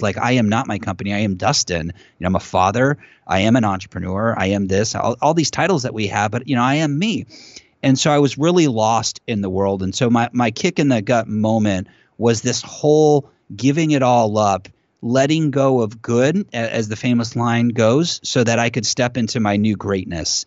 like I am not my company. I am Dustin. You know, I'm a father. I am an entrepreneur. I am this. All, all these titles that we have, but you know, I am me. And so I was really lost in the world. And so my my kick in the gut moment was this whole giving it all up, letting go of good, as the famous line goes, so that I could step into my new greatness.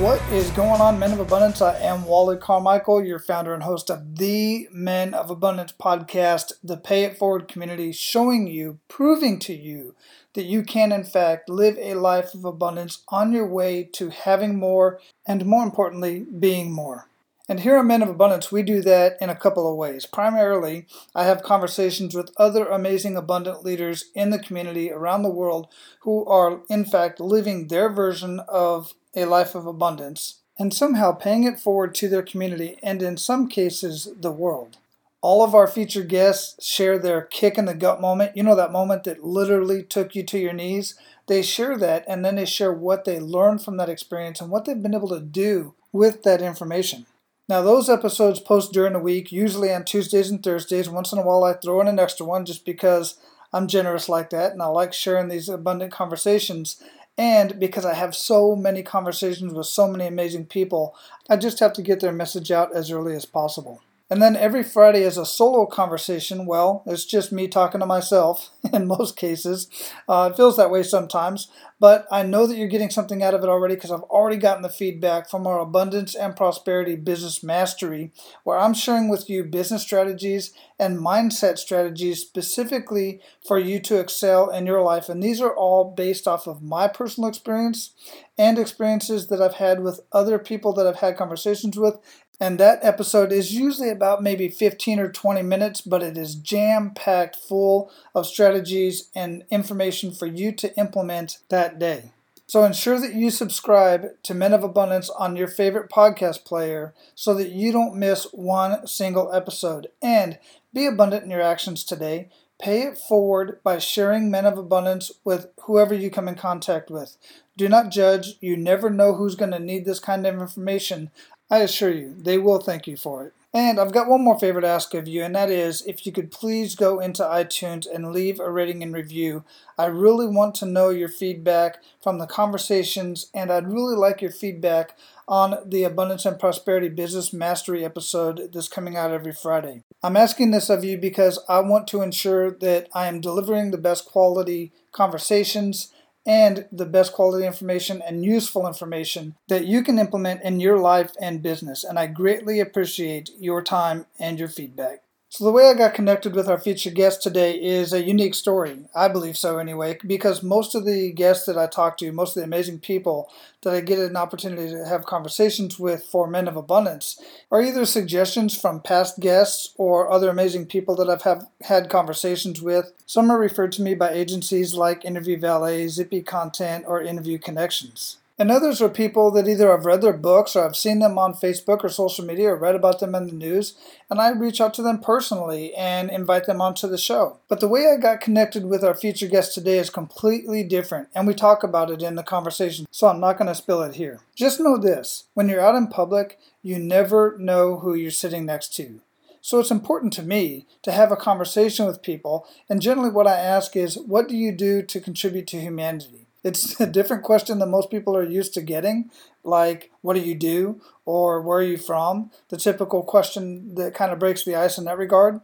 What is going on, Men of Abundance? I am Wally Carmichael, your founder and host of the Men of Abundance podcast, the Pay It Forward community, showing you, proving to you that you can, in fact, live a life of abundance on your way to having more and, more importantly, being more. And here at Men of Abundance, we do that in a couple of ways. Primarily, I have conversations with other amazing abundant leaders in the community around the world who are, in fact, living their version of a life of abundance and somehow paying it forward to their community and, in some cases, the world. All of our featured guests share their kick in the gut moment. You know, that moment that literally took you to your knees? They share that and then they share what they learned from that experience and what they've been able to do with that information. Now, those episodes post during the week, usually on Tuesdays and Thursdays. Once in a while, I throw in an extra one just because I'm generous like that and I like sharing these abundant conversations. And because I have so many conversations with so many amazing people, I just have to get their message out as early as possible. And then every Friday is a solo conversation. Well, it's just me talking to myself in most cases. Uh, it feels that way sometimes, but I know that you're getting something out of it already because I've already gotten the feedback from our Abundance and Prosperity Business Mastery, where I'm sharing with you business strategies and mindset strategies specifically for you to excel in your life. And these are all based off of my personal experience and experiences that I've had with other people that I've had conversations with, and that episode is usually about maybe 15 or 20 minutes, but it is jam packed full of strategies and information for you to implement that day. So ensure that you subscribe to Men of Abundance on your favorite podcast player so that you don't miss one single episode. And be abundant in your actions today. Pay it forward by sharing Men of Abundance with whoever you come in contact with. Do not judge. You never know who's going to need this kind of information. I assure you, they will thank you for it. And I've got one more favor to ask of you, and that is if you could please go into iTunes and leave a rating and review. I really want to know your feedback from the conversations, and I'd really like your feedback on the Abundance and Prosperity Business Mastery episode that's coming out every Friday. I'm asking this of you because I want to ensure that I am delivering the best quality conversations and the best quality information and useful information that you can implement in your life and business. And I greatly appreciate your time and your feedback. So, the way I got connected with our featured guest today is a unique story. I believe so, anyway, because most of the guests that I talk to, most of the amazing people that I get an opportunity to have conversations with for Men of Abundance, are either suggestions from past guests or other amazing people that I've have had conversations with. Some are referred to me by agencies like Interview Valet, Zippy Content, or Interview Connections. And others are people that either I've read their books or I've seen them on Facebook or social media or read about them in the news, and I reach out to them personally and invite them onto the show. But the way I got connected with our future guest today is completely different, and we talk about it in the conversation, so I'm not going to spill it here. Just know this when you're out in public, you never know who you're sitting next to. So it's important to me to have a conversation with people, and generally what I ask is, what do you do to contribute to humanity? It's a different question than most people are used to getting, like, what do you do? Or where are you from? The typical question that kind of breaks the ice in that regard.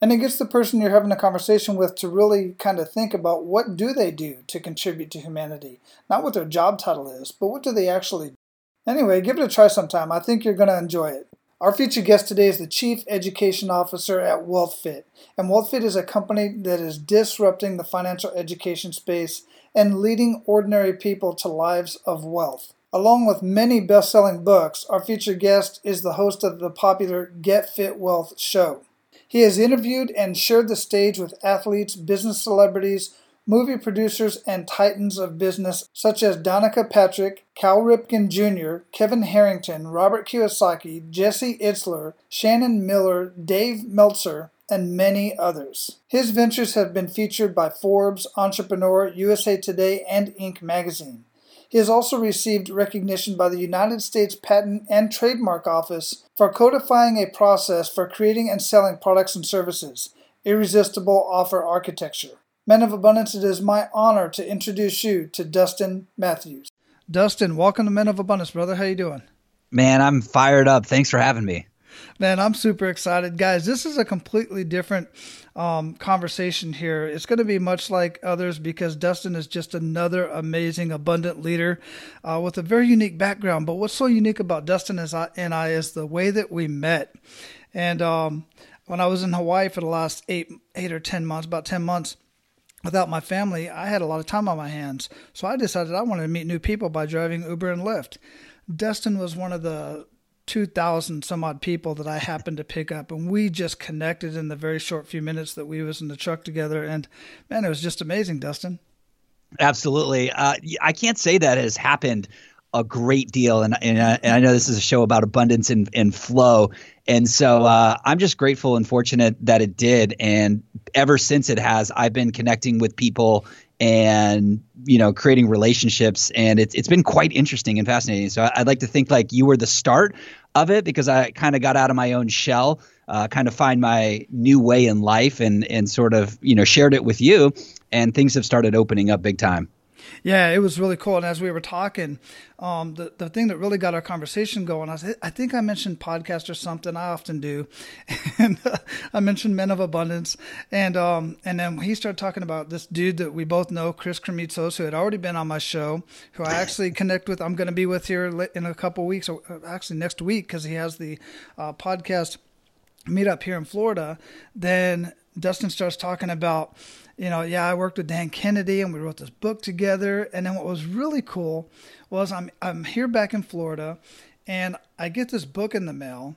And it gets the person you're having a conversation with to really kind of think about what do they do to contribute to humanity. Not what their job title is, but what do they actually do. Anyway, give it a try sometime. I think you're going to enjoy it. Our featured guest today is the Chief Education Officer at WealthFit. And WealthFit is a company that is disrupting the financial education space and leading ordinary people to lives of wealth. Along with many best selling books, our featured guest is the host of the popular Get Fit Wealth show. He has interviewed and shared the stage with athletes, business celebrities, movie producers and titans of business such as Danica Patrick, Cal Ripken Jr., Kevin Harrington, Robert Kiyosaki, Jesse Itzler, Shannon Miller, Dave Meltzer, and many others. His ventures have been featured by Forbes, Entrepreneur, USA Today, and Inc. magazine. He has also received recognition by the United States Patent and Trademark Office for codifying a process for creating and selling products and services, irresistible offer architecture. Men of Abundance, it is my honor to introduce you to Dustin Matthews. Dustin, welcome to Men of Abundance, brother. How you doing? Man, I'm fired up. Thanks for having me. Man, I'm super excited, guys. This is a completely different um, conversation here. It's going to be much like others because Dustin is just another amazing, abundant leader uh, with a very unique background. But what's so unique about Dustin I, and I is the way that we met. And um, when I was in Hawaii for the last eight, eight or ten months, about ten months, without my family, I had a lot of time on my hands. So I decided I wanted to meet new people by driving Uber and Lyft. Dustin was one of the 2,000 some odd people that I happened to pick up. And we just connected in the very short few minutes that we was in the truck together. And man, it was just amazing, Dustin. Absolutely. Uh, I can't say that has happened a great deal. And, and, I, and I know this is a show about abundance and, and flow. And so uh, I'm just grateful and fortunate that it did. And ever since it has, I've been connecting with people and you know creating relationships and it's it's been quite interesting and fascinating. So i'd like to think like you were the start of it because i kind of got out of my own shell uh, kind of find my new way in life and and sort of you know shared it with you and things have started opening up big time yeah, it was really cool. And as we were talking, um, the the thing that really got our conversation going, I was, I think I mentioned podcast or something. I often do, and uh, I mentioned Men of Abundance, and um, and then he started talking about this dude that we both know, Chris Krimitsos, who had already been on my show, who I actually connect with. I'm going to be with here in a couple weeks, or uh, actually next week, because he has the uh, podcast meet up here in Florida. Then Dustin starts talking about you know, yeah, I worked with Dan Kennedy and we wrote this book together. And then what was really cool was I'm I'm here back in Florida and I get this book in the mail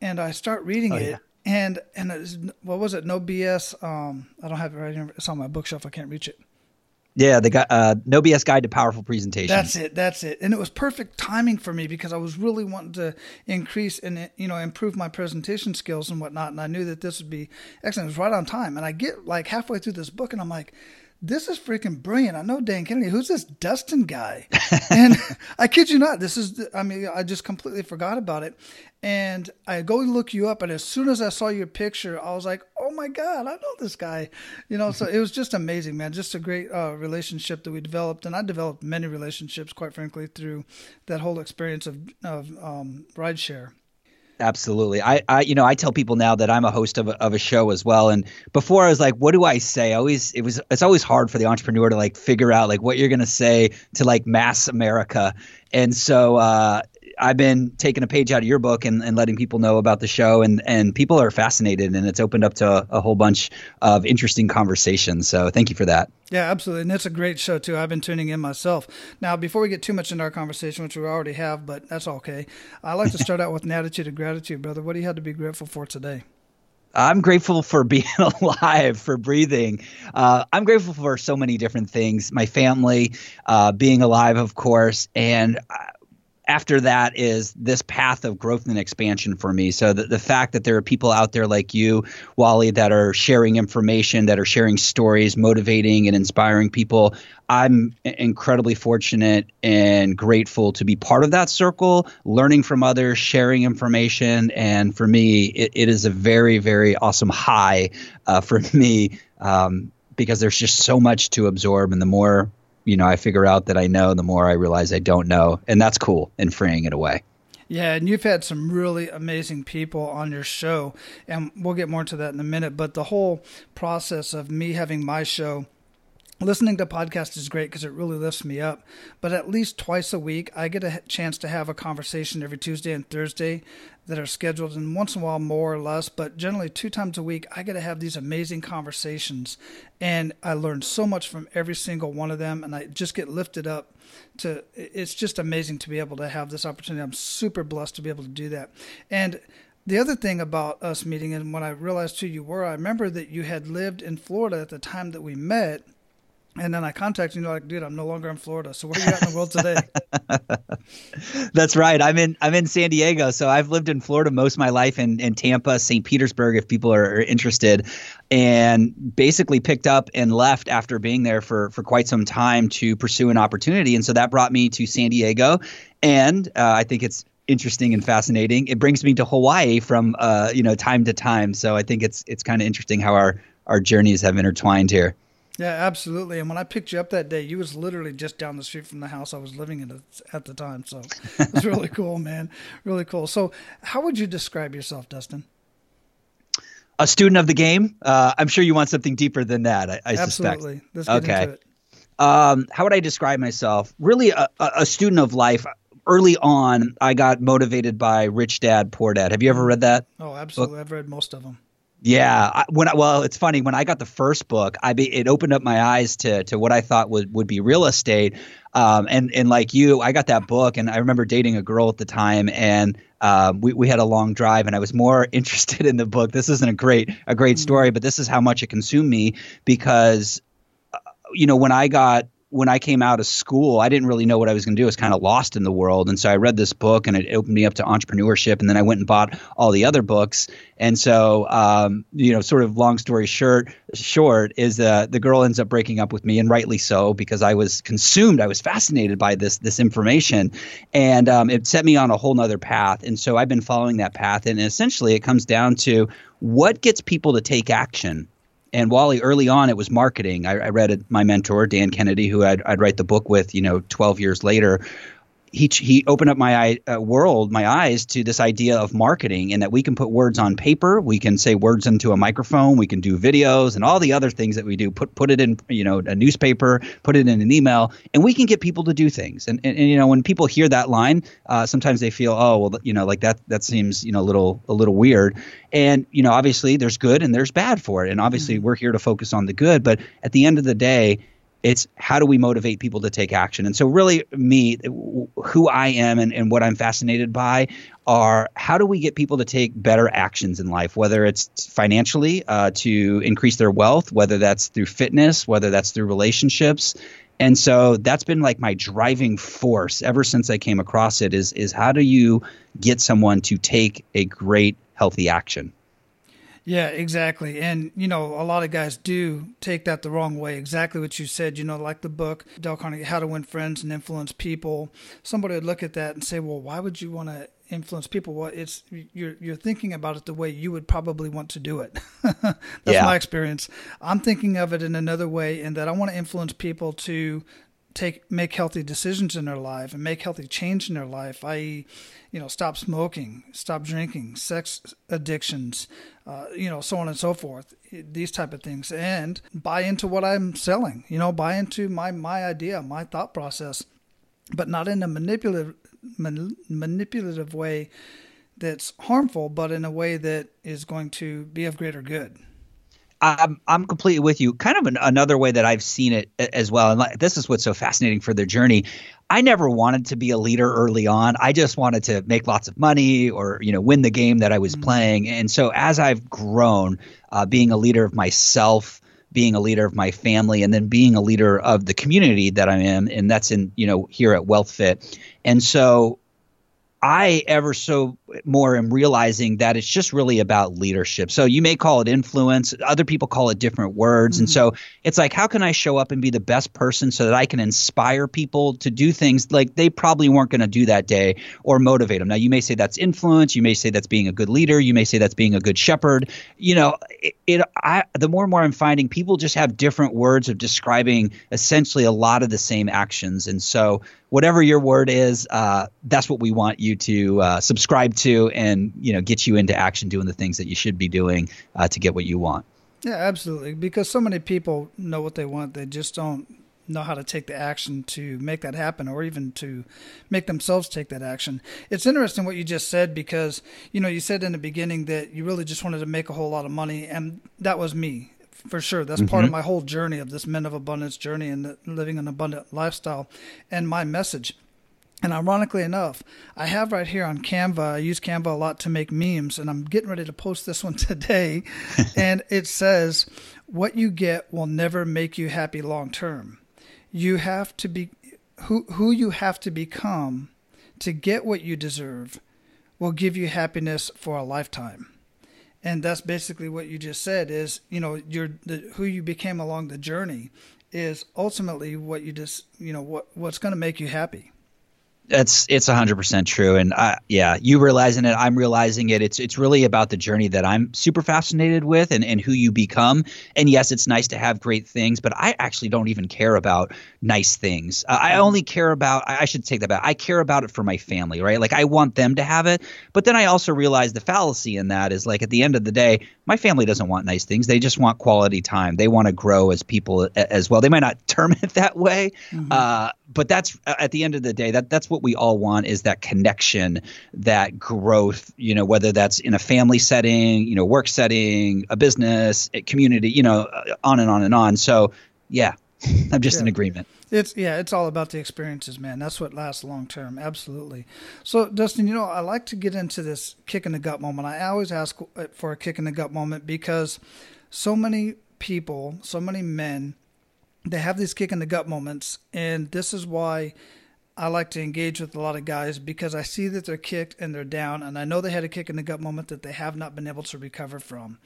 and I start reading oh, it. Yeah. And and what was it? No BS. Um, I don't have it right here. It's on my bookshelf. I can't reach it. Yeah, the guy, uh, No BS Guide to Powerful Presentation. That's it. That's it. And it was perfect timing for me because I was really wanting to increase and you know improve my presentation skills and whatnot. And I knew that this would be excellent. It was right on time. And I get like halfway through this book, and I'm like, this is freaking brilliant. I know Dan Kennedy. Who's this Dustin guy? and I kid you not, this is, I mean, I just completely forgot about it. And I go look you up, and as soon as I saw your picture, I was like, oh my God, I know this guy. You know, so it was just amazing, man. Just a great uh, relationship that we developed. And I developed many relationships, quite frankly, through that whole experience of, of um, rideshare. Absolutely. I, I, you know, I tell people now that I'm a host of a, of a show as well. And before I was like, what do I say? Always, it was, it's always hard for the entrepreneur to like figure out like what you're going to say to like mass America. And so, uh, I've been taking a page out of your book and, and letting people know about the show, and, and people are fascinated, and it's opened up to a, a whole bunch of interesting conversations. So thank you for that. Yeah, absolutely. And it's a great show, too. I've been tuning in myself. Now, before we get too much into our conversation, which we already have, but that's okay, I like to start out with an attitude of gratitude, brother. What do you have to be grateful for today? I'm grateful for being alive, for breathing. Uh, I'm grateful for so many different things. My family, uh, being alive, of course, and uh, after that is this path of growth and expansion for me. So the, the fact that there are people out there like you, Wally, that are sharing information, that are sharing stories, motivating and inspiring people, I'm incredibly fortunate and grateful to be part of that circle, learning from others, sharing information. And for me, it, it is a very, very awesome high uh, for me um, because there's just so much to absorb. And the more you know I figure out that I know, the more I realize I don't know, and that's cool and freeing it away. Yeah, and you've had some really amazing people on your show, and we'll get more to that in a minute. But the whole process of me having my show listening to podcasts is great because it really lifts me up but at least twice a week i get a chance to have a conversation every tuesday and thursday that are scheduled and once in a while more or less but generally two times a week i get to have these amazing conversations. And i learn so much from every single one of them and i just get lifted up to it's just amazing to be able to have this opportunity. I'm super blessed to be able to do that. And the other thing about us meeting and when i realized who you were i remember that you had lived in florida at the time that we met And then I contacted you, like, dude, I'm no longer in Florida. So where are you at in the world today? That's right. I'm in I'm in San Diego. So I've lived in Florida most of my life in, in Tampa, St. Petersburg, if people are, are interested, and basically picked up and left after being there for for quite some time to pursue an opportunity. And so that brought me to San Diego. And uh, I think it's interesting and fascinating. It brings me to Hawaii from uh, you know time to time. So I think it's it's kind of interesting how our our journeys have intertwined here. Yeah, absolutely. And when I picked you up that day, you was literally just down the street from the house I was living in at the time. So it was really cool, man. Really cool. So, how would you describe yourself, Dustin? A student of the game. Uh, I'm sure you want something deeper than that. I, I absolutely. suspect. okay. Um, how would I describe myself? Really, a, a student of life early on, I got motivated by Rich Dad Poor Dad. Have you ever read that? Oh, absolutely. Book? I've read most of them. Yeah, I, when I, well, it's funny when I got the first book, I be, it opened up my eyes to to what I thought would would be real estate. Um, and and like you, I got that book, and I remember dating a girl at the time, and um, we we had a long drive, and I was more interested in the book. This isn't a great a great mm-hmm. story, but this is how much it consumed me because, uh, you know, when I got when I came out of school, I didn't really know what I was going to do. I was kind of lost in the world. And so I read this book and it opened me up to entrepreneurship. And then I went and bought all the other books. And so, um, you know, sort of long story short, short is uh, the girl ends up breaking up with me and rightly so, because I was consumed. I was fascinated by this, this information and um, it set me on a whole nother path. And so I've been following that path. And essentially it comes down to what gets people to take action and Wally, early on, it was marketing. I, I read my mentor, Dan Kennedy, who I'd, I'd, write the book with, you know, 12 years later he he opened up my uh, world, my eyes to this idea of marketing, and that we can put words on paper, we can say words into a microphone, we can do videos, and all the other things that we do. Put put it in you know a newspaper, put it in an email, and we can get people to do things. And and, and you know when people hear that line, uh, sometimes they feel oh well you know like that that seems you know a little a little weird. And you know obviously there's good and there's bad for it, and obviously mm-hmm. we're here to focus on the good. But at the end of the day it's how do we motivate people to take action? And so, really, me, who I am and, and what I'm fascinated by are how do we get people to take better actions in life, whether it's financially uh, to increase their wealth, whether that's through fitness, whether that's through relationships. And so that's been like my driving force ever since I came across it is is how do you get someone to take a great healthy action? Yeah, exactly. And, you know, a lot of guys do take that the wrong way. Exactly what you said, you know, like the book, Dale Carnegie, How to Win Friends and Influence People. Somebody would look at that and say, well, why would you want to influence people? Well, it's you're you're thinking about it the way you would probably want to do it. That's yeah. my experience. I'm thinking of it in another way in that I want to influence people to take make healthy decisions in their life and make healthy change in their life, i.e., you know, stop smoking, stop drinking, sex addictions, uh, you know, so on and so forth, these type of things, and buy into what I'm selling. You know, buy into my my idea, my thought process, but not in a manipulative man, manipulative way that's harmful, but in a way that is going to be of greater good. I'm I'm completely with you. Kind of an, another way that I've seen it as well, and like, this is what's so fascinating for their journey. I never wanted to be a leader early on. I just wanted to make lots of money or you know win the game that I was mm-hmm. playing. And so as I've grown, uh, being a leader of myself, being a leader of my family, and then being a leader of the community that I am, in, and that's in you know here at WealthFit. And so I ever so more am realizing that it's just really about leadership. So you may call it influence, other people call it different words. Mm-hmm. And so it's like, how can I show up and be the best person so that I can inspire people to do things like they probably weren't going to do that day or motivate them? Now, you may say that's influence. You may say that's being a good leader. You may say that's being a good shepherd. You know, it, it I, the more and more I'm finding people just have different words of describing essentially a lot of the same actions. And so whatever your word is, uh, that's what we want you to uh, subscribe to, and you know, get you into action, doing the things that you should be doing uh, to get what you want. Yeah, absolutely. Because so many people know what they want, they just don't know how to take the action to make that happen or even to make themselves take that action. It's interesting what you just said because you know you said in the beginning that you really just wanted to make a whole lot of money and that was me for sure. That's mm-hmm. part of mm-hmm. my whole journey of this men of abundance journey and living an abundant lifestyle. And my message And ironically enough, I have right here on Canva, I use Canva a lot to make memes, and I'm getting ready to post this one today. and it says, What you get will never make you happy long term. You have to be who, who you have to become to get what you deserve will give you happiness for a lifetime. And that's basically what you just said is, you know, your the, who you became along the journey is ultimately what you just, you know, what what's going to make you happy it's it's 100% true. And I, yeah you realizing it i'm realizing it. It's it's really about the journey that i'm super fascinated with and, and who you become. And yes it's nice to have great things but i actually don't even care about nice things. Uh, i only care about i should take that back. I care about it for my family right? Like i want them to have it. But then i also realize the fallacy in that is like at the end of the day my family doesn't want nice things. They just want quality time. They want to grow as people as well. They might not term it that way. Mm-hmm. uh, but that's at the end of the day that that's what we all want is that connection that growth you know whether that's in a family setting you know work setting a business a community you know uh, on and on and on. So yeah i'm just yeah. in agreement. It's yeah it's all about the experiences man. That's what lasts long term absolutely. So dustin you know i like to get into this kick in the gut moment. I always ask uh, for a kick in the gut moment because so many people so many men they have these kick in the gut moments, and this is why I like to engage with a lot of guys because I see that they're kicked and they're down, and I know they had a kick in the gut moment that they have not been able to recover from.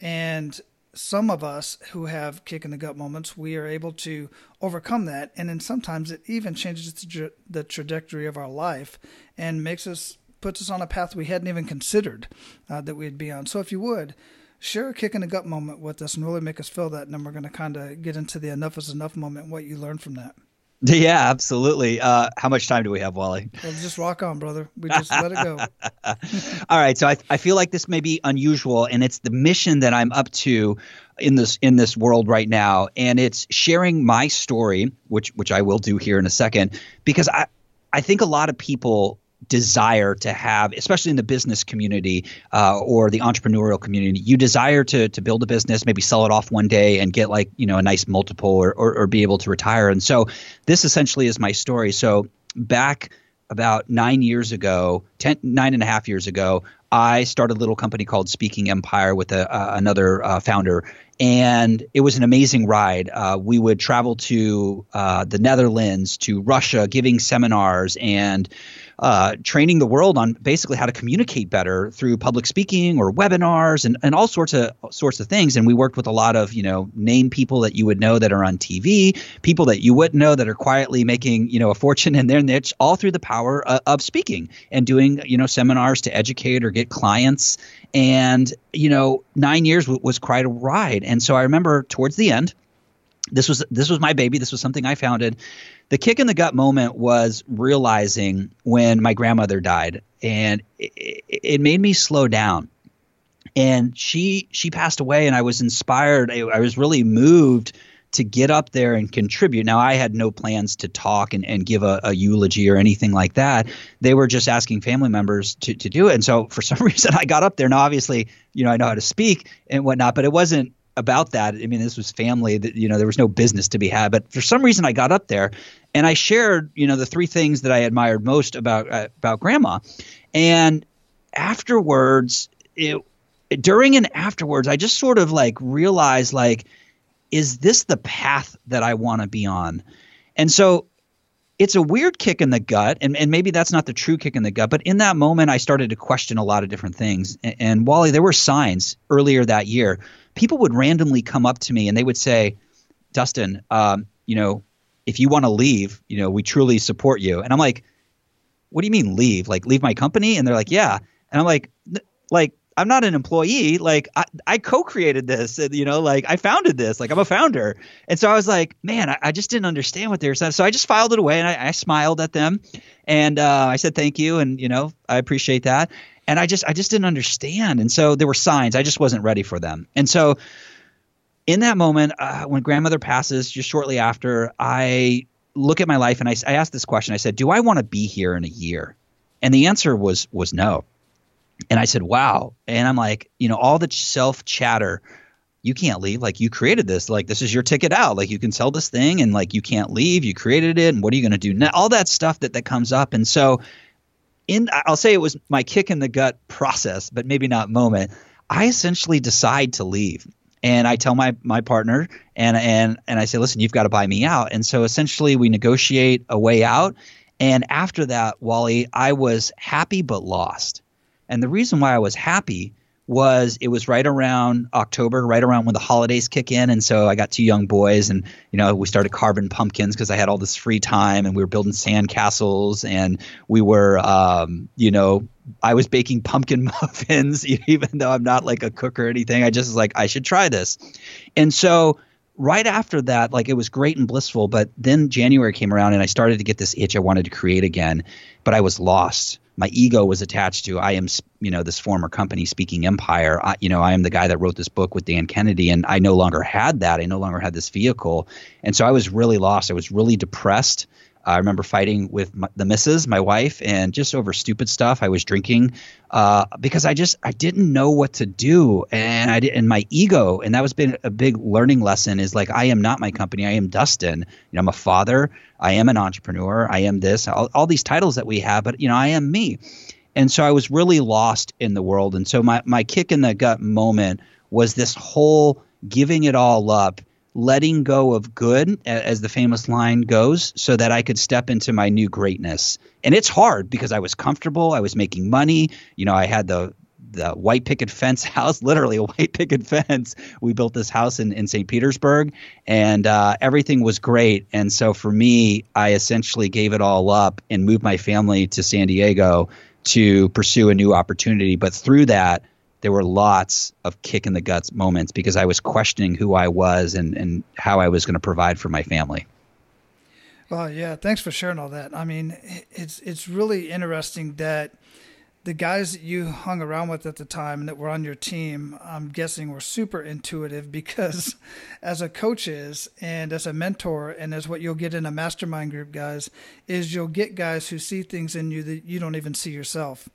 And some of us who have kick in the gut moments, we are able to overcome that, and then sometimes it even changes the trajectory of our life and makes us puts us on a path we hadn't even considered uh, that we'd be on. So, if you would share a kick in the gut moment with us and really make us feel that. And then we're going to kind of get into the enough is enough moment and what you learned from that. Yeah, absolutely. Uh, how much time do we have, Wally? Well, just rock on, brother. We just let it go. All right. So I, I feel like this may be unusual, and it's the mission that I'm up to in this in this world right now, and it's sharing my story, which which I will do here in a second, because I I think a lot of people desire to have, especially in the business community uh, or the entrepreneurial community, you desire to to build a business, maybe sell it off one day and get like you know a nice multiple or, or, or be able to retire. And so this essentially is my story. So back about nine years ago, ten, nine and a half years ago, I started a little company called Speaking Empire with a, uh, another uh, founder, and it was an amazing ride. Uh, we would travel to uh, the Netherlands, to Russia, giving seminars and uh, training the world on basically how to communicate better through public speaking or webinars and, and all sorts of sorts of things. And we worked with a lot of you know name people that you would know that are on TV, people that you wouldn't know that are quietly making you know a fortune in their niche, all through the power of, of speaking and doing you know seminars to educate or get clients. And you know nine years w- was quite a ride. And so I remember towards the end this was this was my baby. This was something I founded. The kick in the gut moment was realizing when my grandmother died, and it, it made me slow down. And she she passed away, and I was inspired. I, I was really moved to get up there and contribute. Now, I had no plans to talk and, and give a, a, eulogy or anything like that. They were just asking family members to, to do it. And so for some reason, I got up there. Now, obviously, you know, I know how to speak and whatnot, but it wasn't about that. I mean, this was family that, you know, there was no business to be had. But for some reason, I got up there and I shared, you know, the three things that I admired most about, uh, about grandma. And afterwards, it, during and afterwards, I just sort of like realized, like, is this the path that I want to be on? And so it's a weird kick in the gut, and, and maybe that's not the true kick in the gut, but in that moment, I started to question a lot of different things. And, and Wally, there were signs earlier that year people would randomly come up to me and they would say, Dustin, um, you know, if you want to leave, you know, we truly support you. And I'm like, what do you mean leave? Like leave my company? And they're like, yeah. And I'm like, like I'm not an employee. Like I, I co-created this, and, you know, like I founded this. Like I'm a founder. And so I was like, man, I, I just didn't understand what they were saying. So I just filed it away and I, I smiled at them, and uh, I said thank you, and you know, I appreciate that and I just I just didn't understand. And so there were signs I just wasn't ready for them. And so in that moment, uh, when grandmother passes, just shortly after, I look at my life and I, I asked this question. I said, "Do I want to be here in a year?" And the answer was was no. And I said, "Wow." And I'm like, you know, all the self chatter you can't leave. Like you created this. Like this is your ticket out. Like you can sell this thing and like you can't leave. You created it. And what are you going to do now? All that stuff that that comes up. And so in I'll say it was my kick in the gut process, but maybe not moment. I essentially decide to leave. And I tell my my partner and and and I say, listen, you've got to buy me out. And so essentially we negotiate a way out. And after that, Wally, I was happy but lost. And the reason why I was happy was it was right around October, right around when the holidays kick in, and so I got two young boys, and you know we started carving pumpkins because I had all this free time, and we were building sand castles, and we were, um, you know, I was baking pumpkin muffins, even though I'm not like a cook or anything. I just was like I should try this, and so right after that, like it was great and blissful, but then January came around and I started to get this itch I wanted to create again, but I was lost my ego was attached to I am you know this former company speaking empire. I, you know I am the guy that wrote this book with Dan Kennedy and I no longer had that. I no longer had this vehicle. And so I was really lost. I was really depressed I remember fighting with my, the missus, my wife, and just over stupid stuff. I was drinking uh, because I just I didn't know what to do, and I did, and my ego, and that was been a big learning lesson. Is like I am not my company. I am Dustin. You know, I'm a father. I am an entrepreneur. I am this. All, all these titles that we have, but you know, I am me. And so I was really lost in the world. And so my my kick in the gut moment was this whole giving it all up letting go of good, as the famous line goes, so that I could step into my new greatness. And it's hard because I was comfortable, I was making money. You know, I had the the white picket fence house, literally a white picket fence. We built this house in, in St. Petersburg, and uh, everything was great. And so for me, I essentially gave it all up and moved my family to San Diego to pursue a new opportunity. But through that, there were lots of kick in the guts moments because I was questioning who I was and, and how I was going to provide for my family. Well, yeah, thanks for sharing all that. I mean, it's it's really interesting that the guys that you hung around with at the time and that were on your team, I'm guessing were super intuitive because as a coach is and as a mentor and as what you'll get in a mastermind group guys is you'll get guys who see things in you that you don't even see yourself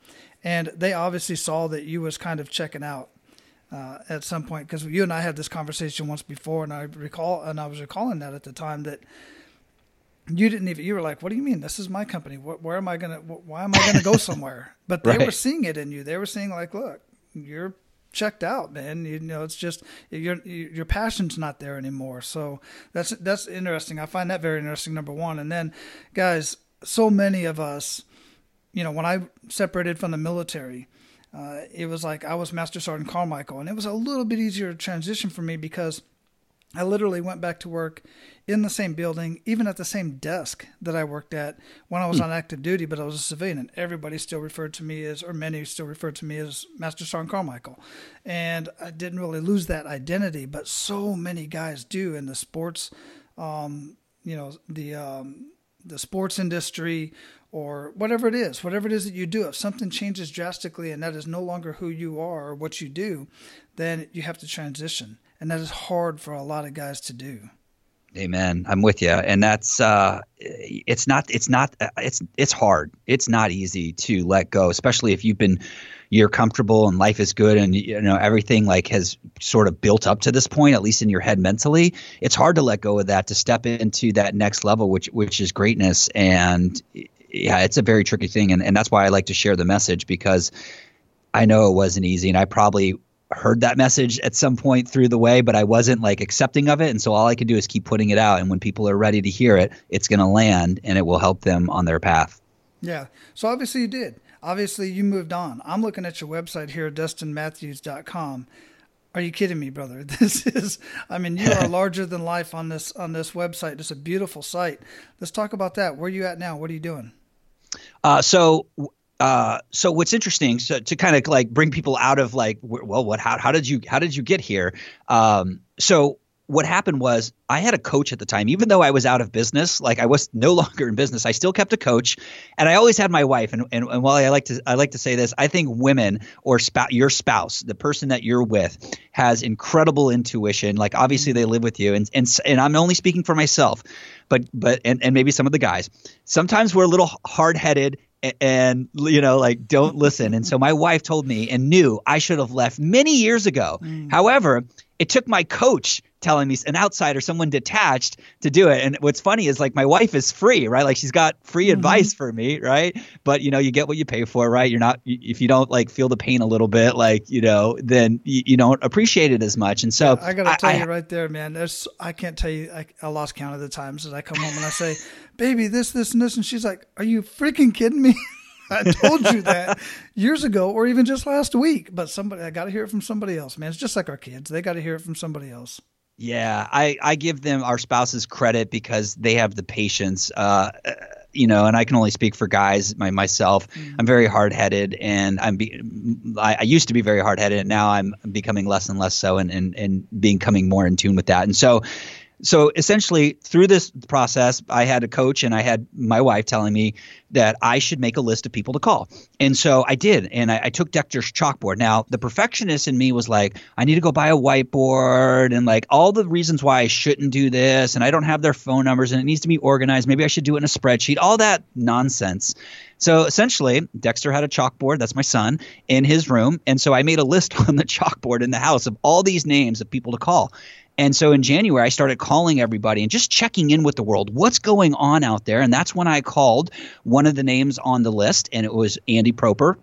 and they obviously saw that you was kind of checking out uh, at some point because you and I had this conversation once before, and I recall, and I was recalling that at the time that you didn't even you were like, "What do you mean? This is my company. What, where am I gonna? Why am I gonna go somewhere?" But they right. were seeing it in you. They were seeing like, "Look, you're." checked out man you know it's just your your passion's not there anymore so that's that's interesting i find that very interesting number one and then guys so many of us you know, when I separated from the military, uh, it was like I was Master Sergeant Carmichael, and it was a little bit easier to transition for me because I literally went back to work in the same building, even at the same desk that I worked at when I was hmm. on active duty, but I was a civilian, and everybody still referred to me as, or many still referred to me as Master Sergeant Carmichael. And I didn't really lose that identity, but so many guys do in the sports, um, you know, the um, the sports industry or whatever it is, whatever it is that you do, if something changes drastically and that is no longer who you are or what you do, then you have to transition. And that is hard for a lot of guys to do. Amen. I'm with you, and that's uh, it's not it's not it's it's hard. It's not easy to let go, especially if you've been you're comfortable and life is good and you know everything like has sort of built up to this point at least in your head mentally. It's hard to let go of that to step into that next level which which is greatness. And yeah, it's a very tricky thing, and, and that's why I like to share the message because I know it wasn't easy, and I probably heard that message at some point through the way, but I wasn't like accepting of it, and so all I could do is keep putting it out, and when people are ready to hear it, it's going to land, and it will help them on their path. Yeah. So obviously you did. Obviously you moved on. I'm looking at your website here, DustinMatthews.com. Are you kidding me, brother? This is, I mean, you are larger than life on this on this website. It's a beautiful site. Let's talk about that. Where are you at now? What are you doing? Uh, so uh, so what's interesting so to kind of like bring people out of like well what how, how did you how did you get here um, so what happened was I had a coach at the time, even though I was out of business, like I was no longer in business, I still kept a coach, and I always had my wife. And, and, and while I like to I like to say this, I think women or spouse, your spouse, the person that you're with, has incredible intuition. Like obviously they live with you, and and and I'm only speaking for myself, but but and, and maybe some of the guys. Sometimes we're a little hard headed and you know like don't listen and so my wife told me and knew i should have left many years ago mm. however it took my coach telling me an outsider someone detached to do it and what's funny is like my wife is free right like she's got free mm-hmm. advice for me right but you know you get what you pay for right you're not if you don't like feel the pain a little bit like you know then you, you don't appreciate it as much and so yeah, i gotta tell I, you right there man there's i can't tell you I, I lost count of the times that i come home and i say baby this this and this and she's like are you freaking kidding me I told you that years ago, or even just last week. But somebody, I got to hear it from somebody else, man. It's just like our kids; they got to hear it from somebody else. Yeah, I, I give them our spouses credit because they have the patience. Uh, you know, and I can only speak for guys, my myself. Mm-hmm. I'm very hard headed, and I'm be, I, I, used to be very hard headed, and now I'm becoming less and less so, and and and becoming more in tune with that. And so, so essentially through this process i had a coach and i had my wife telling me that i should make a list of people to call and so i did and i, I took dexter's chalkboard now the perfectionist in me was like i need to go buy a whiteboard and like all the reasons why i shouldn't do this and i don't have their phone numbers and it needs to be organized maybe i should do it in a spreadsheet all that nonsense so essentially, Dexter had a chalkboard, that's my son, in his room. And so I made a list on the chalkboard in the house of all these names of people to call. And so in January, I started calling everybody and just checking in with the world. What's going on out there? And that's when I called one of the names on the list, and it was Andy Proper,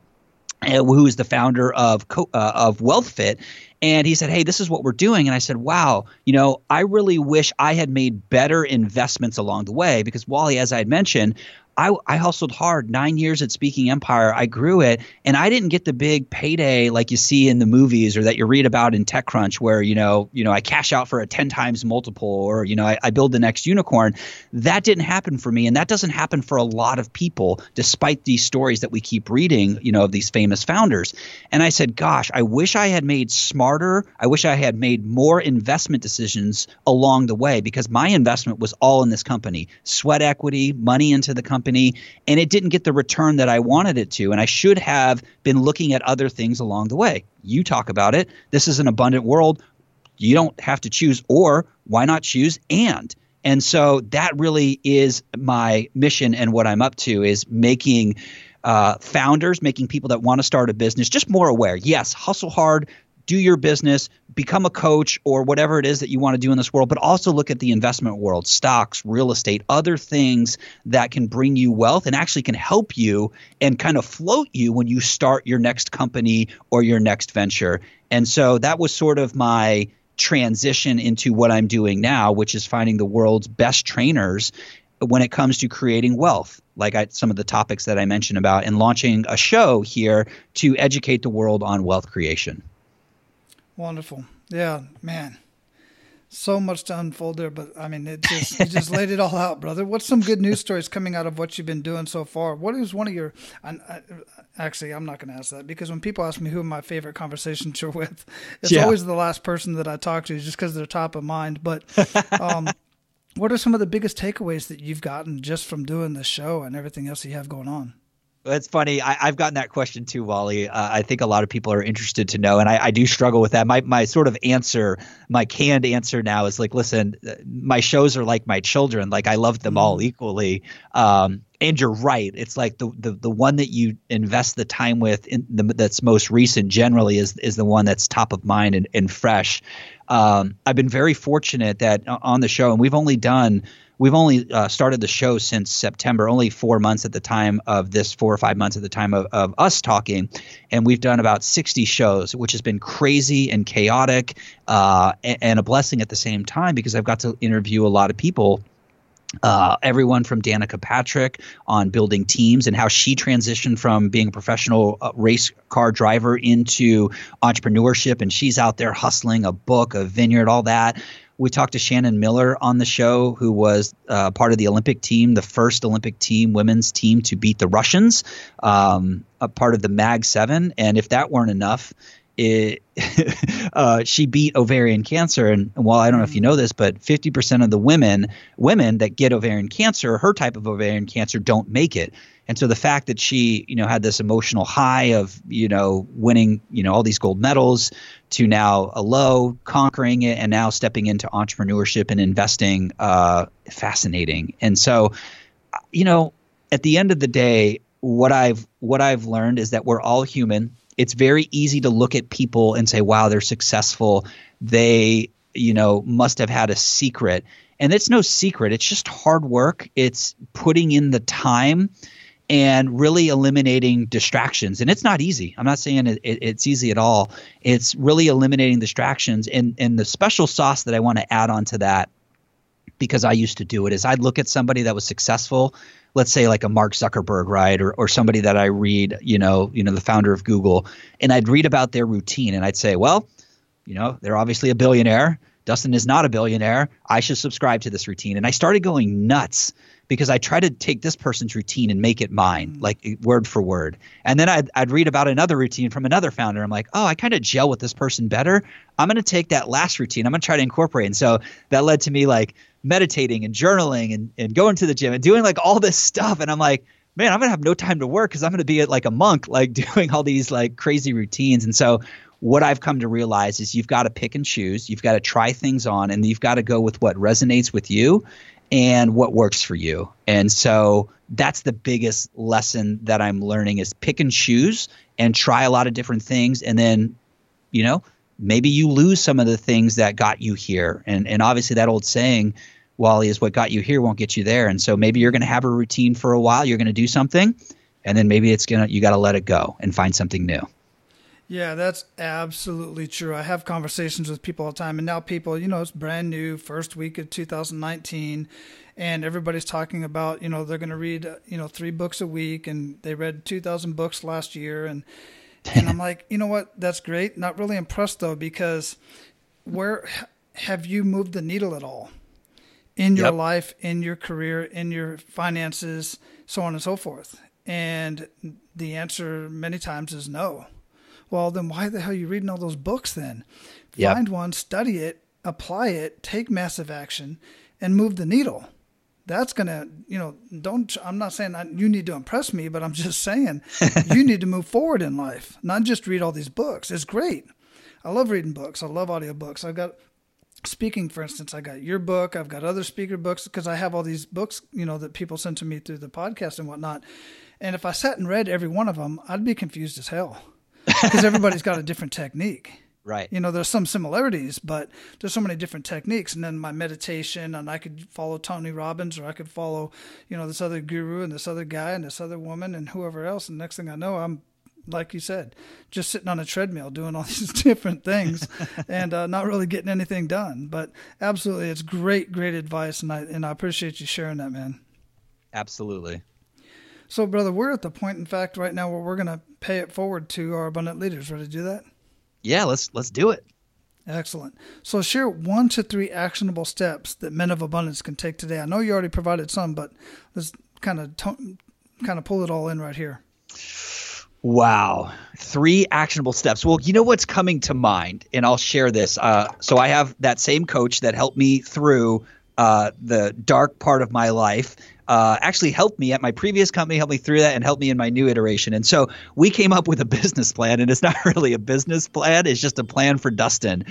uh, who is the founder of uh, of WealthFit. And he said, Hey, this is what we're doing. And I said, Wow, you know, I really wish I had made better investments along the way because Wally, as I had mentioned, I, I hustled hard nine years at Speaking Empire. I grew it, and I didn't get the big payday like you see in the movies or that you read about in TechCrunch, where you know, you know, I cash out for a ten times multiple, or you know, I, I build the next unicorn. That didn't happen for me, and that doesn't happen for a lot of people, despite these stories that we keep reading, you know, of these famous founders. And I said, "Gosh, I wish I had made smarter. I wish I had made more investment decisions along the way because my investment was all in this company, sweat equity, money into the company." and it didn't get the return that I wanted it to. And I should have been looking at other things along the way. You talk about it. This is an abundant world. You don't have to choose or why not choose and? And so that really is my mission and what I'm up to is making uh, founders, making people that want to start a business just more aware. Yes, hustle hard, do your business, become a coach or whatever it is that you want to do in this world, but also look at the investment world, stocks, real estate, other things that can bring you wealth and actually can help you and kind of float you when you start your next company or your next venture. And so that was sort of my transition into what I'm doing now, which is finding the world's best trainers when it comes to creating wealth, like I, some of the topics that I mentioned about, and launching a show here to educate the world on wealth creation. Wonderful. Yeah, man. So much to unfold there, but I mean, it just you just laid it all out, brother. What's some good news stories coming out of what you've been doing so far? What is one of your? I, I, actually, I'm not going to ask that because when people ask me who my favorite conversations are with, it's yeah. always the last person that I talk to, just because they're top of mind. But um, what are some of the biggest takeaways that you've gotten just from doing the show and everything else you have going on? It's funny. I, have gotten that question too, Wally. Uh, I think a lot of people are interested to know, and I, I, do struggle with that. My my sort of answer, my canned answer now is like, listen, uh, my shows are like my children. Like I love them all mm-hmm. equally. Um, and you're right. It's like the, the the one that you invest the time with, in the, that's most recent, generally is is the one that's top of mind and, and fresh. Um, I've been very fortunate that uh, on the show, and we've only done we've only uh, started the show since September, only four months at the time of this, four or five months at the time of, of us talking. And we've done about 60 shows, which has been crazy and chaotic uh, and, and, a blessing at the same time because I've got to interview a lot of people. Uh, everyone from Danica Patrick on building teams and how she transitioned from being a professional uh, race car driver into entrepreneurship. And she's out there hustling a book, a vineyard, all that. We talked to Shannon Miller on the show, who was uh, part of the Olympic team, the first Olympic team, women's team to beat the Russians, um, a part of the Mag 7. And if that weren't enough, it, uh, she beat ovarian cancer. And, and while I don't know if you know this, but 50% of the women women that get ovarian cancer, her type of ovarian cancer, don't make it. And so the fact that she, you know, had this emotional high of, you know, winning, you know, all these gold medals to now a low, conquering it, and now stepping into entrepreneurship and investing, uh, fascinating. And so, you know, at the end of the day, what I've what I've learned is that we're all human. It's very easy to look at people and say, "Wow, they're successful. They, you know, must have had a secret." And it's no secret. It's just hard work. It's putting in the time and really eliminating distractions. And it's not easy. I'm not saying it, it, it's easy at all. It's really eliminating distractions. And and the special sauce that I want to add on to that, because I used to do it, is I'd look at somebody that was successful, let's say like a Mark Zuckerberg, right, or or somebody that I read, you know, you know, the founder of Google, and I'd read about their routine, and I'd say, well, you know, they're obviously a billionaire. Dustin is not a billionaire. I should subscribe to this routine. And I started going nuts because I try to take this person's routine and make it mine, mm. like word for word. And then I'd, I'd read about another routine from another founder. I'm like, oh, I kind of gel with this person better. I'm going to take that last routine. I'm going to try to incorporate. And so that led to me like meditating and journaling and, and going to the gym and doing like all this stuff. And I'm like, man, I'm to have no time to work because I'm to be like a monk, like doing all these like crazy routines. And so what I've come to realize is you've got to pick and choose. You've got to try things on and you've got to go with what resonates with you and what works for you. And so that's the biggest lesson that I'm learning is pick and choose and try a lot of different things and then, you know, maybe you lose some of the things that got you here. And and obviously that old saying, Wally, is what got you here won't get you there. And so maybe you're going to have a routine for a while, you're going to do something, and then maybe it's to you got to let it go and find something new. Yeah, that's absolutely true. I have conversations with people all the time, and now people, you know, it's brand new, first week of 2019, and everybody's talking about, you know, they're going to read, uh, you know, three books a week, and they read 2,000 books last year, and and I'm like, you know what, that's great. Not really impressed though, because where have you moved the needle at all in your yep. life, in your career, in your finances, so on and so forth? And the answer many times is no well, then why the hell are you reading all those books then? Yep. Find one, study it, apply it, take massive action, and move the needle. That's going to, you know, don't, I'm not saying I, you need to impress me, but I'm just saying you need to move forward in life, not just read all these books. It's great. I love reading books. I love audiobooks. I've got speaking, for instance, I got your book. I've got other speaker books because I have all these books, you know, that people send to me through the podcast and whatnot. And if I sat and read every one of them, I'd be confused as hell because everybody's got a different technique. Right. You know, there's some similarities, but there's so many different techniques. And then my meditation, and I could follow Tony Robbins, or I could follow, you know, this other guru and this other guy and this other woman and whoever else. And next thing I know, I'm like you said, just sitting on a treadmill doing all these different things and uh, not really getting anything done. But absolutely, it's great, great advice, and I and I appreciate you sharing that, man. Absolutely. So, brother, we're at the point, in fact, right now where we're going to pay it forward to our abundant leaders. Ready to do that? Yeah, let's let's do it. Excellent. So, share one to three actionable steps that men of abundance can take today. I know you already provided some, but let's kind of to- kind of pull it all in right here. Wow. Three actionable steps. Well, you know what's coming to mind, and I'll share this. Uh, so I have that same coach that helped me through uh, the dark part of my life uh, actually helped me at my previous company, helped me through that, and helped me in my new iteration. And so we came up with a business plan, and it's not really a business plan; it's just a plan for Dustin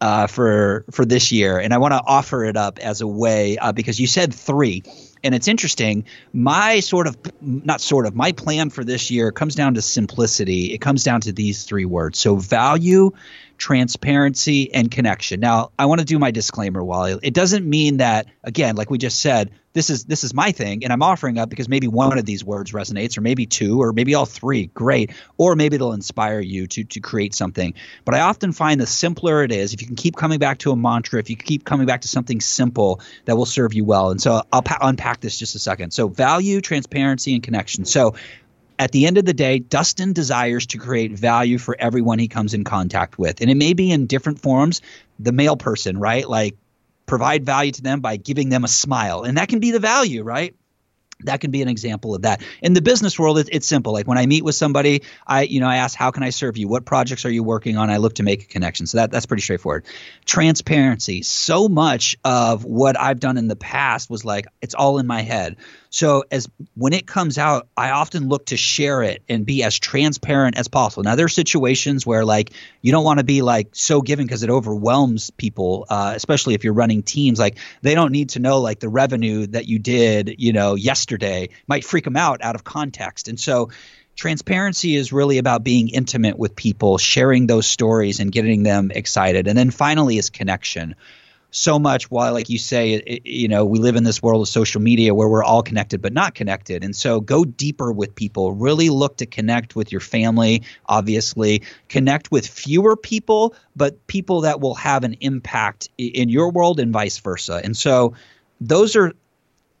uh, for for this year. And I want to offer it up as a way uh, because you said three, and it's interesting. My sort of not sort of my plan for this year comes down to simplicity. It comes down to these three words: so value transparency, and connection. Now, I want to do my disclaimer, Wally. It doesn't mean that, again, like we just said, this is this is my thing, and I'm offering up because maybe one of these words resonates, or maybe two, or maybe all three. Great, or maybe it'll inspire you to to create something. But I often find the simpler it is, if you can keep coming back to a mantra, if you keep coming back to something simple, that will serve you well. And so I'll pa- unpack this just a second. So value, transparency, and connection. So at the end of the day, Dustin desires to create value for everyone he comes in contact with. And it may be in different forms. The male person, right? Like provide value to them by giving them a smile. And that can be the value, right? that can be an example of that in the business world it, it's simple like when i meet with somebody i you know i ask how can i serve you what projects are you working on i look to make a connection so that, that's pretty straightforward transparency so much of what i've done in the past was like it's all in my head so as when it comes out, I often look to share it and be as transparent as possible. Now there are situations where like you don't want to be like so giving because it overwhelms people, uh, especially if you're running teams. Like they don't need to know like the revenue that you did, you know, yesterday might freak them out out of context. And so transparency is really about being intimate with people, sharing those stories and getting them excited. And then finally is connection so much while like you say it, you know we live in this world of social media where we're all connected but not connected and so go deeper with people really look to connect with your family obviously connect with fewer people but people that will have an impact in your world and vice versa and so those are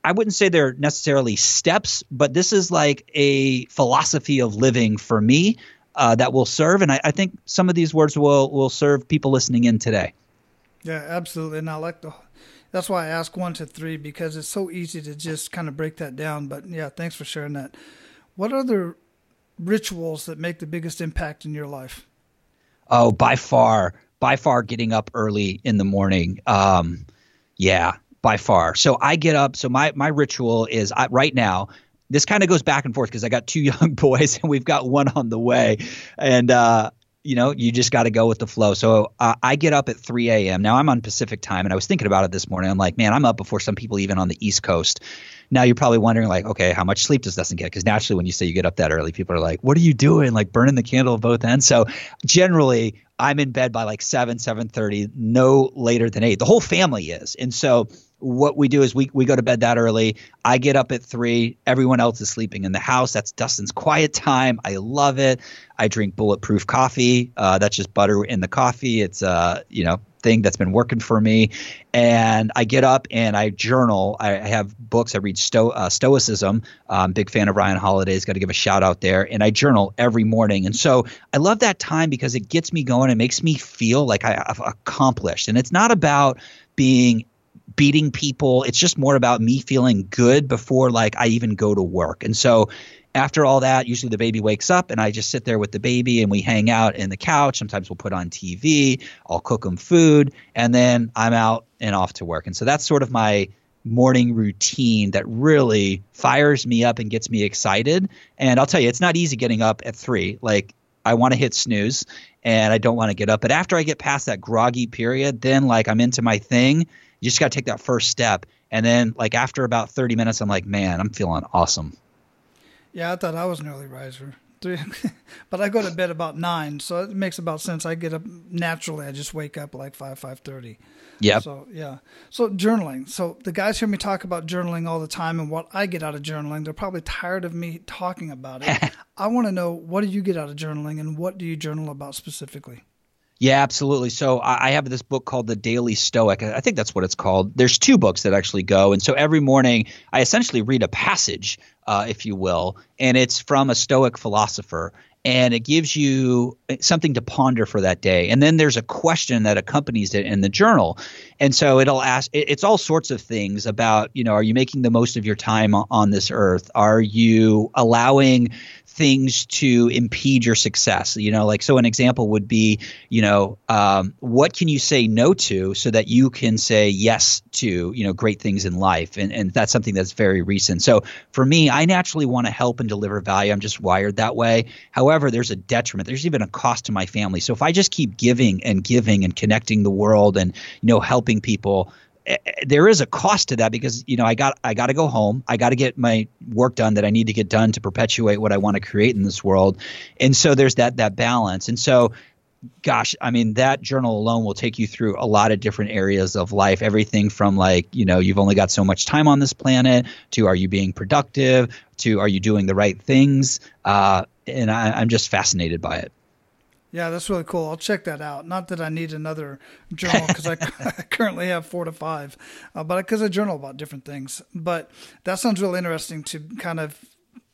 I wouldn't say they're necessarily steps, but this is like a philosophy of living for me uh, that will serve. And I, I think some of these words will will serve people listening in today. Yeah, absolutely. And I like the. That's why I ask one to three because it's so easy to just kind of break that down. But yeah, thanks for sharing that. What other rituals that make the biggest impact in your life? Oh, by far, by far, getting up early in the morning. Um, yeah, by far. So I get up. So my my ritual is I, right now. This kind of goes back and forth because I got two young boys and we've got one on the way, and uh, you know, you just got to go with the flow. So uh, I get up at 3 a.m. Now I'm on Pacific time, and I was thinking about it this morning. I'm like, man, I'm up before some people even on the East Coast. Now you're probably wondering, like, okay, how much sleep does Dustin get? Because naturally, when you say you get up that early, people are like, what are you doing? Like burning the candle at both ends. So generally, I'm in bed by like 7, 7:30, no later than 8. The whole family is. And so what we do is we, we go to bed that early. I get up at three. Everyone else is sleeping in the house. That's Dustin's quiet time. I love it. I drink bulletproof coffee. Uh, that's just butter in the coffee. It's uh, you know thing that's been working for me. And I get up and I journal. I, have books. I read Sto- uh, Stoicism. I'm big fan of Ryan Holiday's. Got to give a shout out there. And I journal every morning. And so I love that time because it gets me going. It makes me feel like I, I've accomplished. And it's not about being beating people. It's just more about me feeling good before like I even go to work. And so after all that, usually the baby wakes up and I just sit there with the baby and we hang out in the couch. Sometimes we'll put on TV, I'll cook them food, and then I'm out and off to work. And so that's sort of my morning routine that really fires me up and gets me excited. And I'll tell you, it's not easy getting up at three. Like I want to hit snooze and I don't want to get up. But after I get past that groggy period, then like I'm into my thing you just got to take that first step. And then, like, after about 30 minutes, I'm like, man, I'm feeling awesome. Yeah, I thought I was an early riser. but I go to bed about nine, so it makes about sense. I get up naturally. I just wake up like five, five thirty. Yeah. So yeah. So journaling. So the guys hear me talk about journaling all the time and what I get out of journaling. They're probably tired of me talking about it. I want to know what do you get out of journaling and what do you journal about specifically? Yeah, absolutely. So I have this book called The Daily Stoic. I think that's what it's called. There's two books that actually go, and so every morning I essentially read a passage, uh, if you will, and it's from a Stoic philosopher and it gives you something to ponder for that day. And then there's a question that accompanies it in the journal. And so it'll ask it's all sorts of things about, you know, are you making the most of your time on this earth? Are you allowing things to impede your success. You know, like so an example would be, you know, um, what can you say no to so that you can say yes to, you know, great things in life. And and that's something that's very recent. So for me, I naturally want to help and deliver value. I'm just wired that way. However, there's a detriment. There's even a cost to my family. So if I just keep giving and giving and connecting the world and you know helping people there is a cost to that because you know I got I got to go home. I got to get my work done that I need to get done to perpetuate what I want to create in this world. And so there's that that balance. And so gosh, I mean that journal alone will take you through a lot of different areas of life. Everything from like, you know, you've only got so much time on this planet to are you being productive to are you doing the right things? Uh, and I, I'm just fascinated by it. Yeah, that's really cool. I'll check that out. Not that I need another journal because I, I, currently have four to five, uh, but because I journal about different things. But that sounds really interesting to kind of,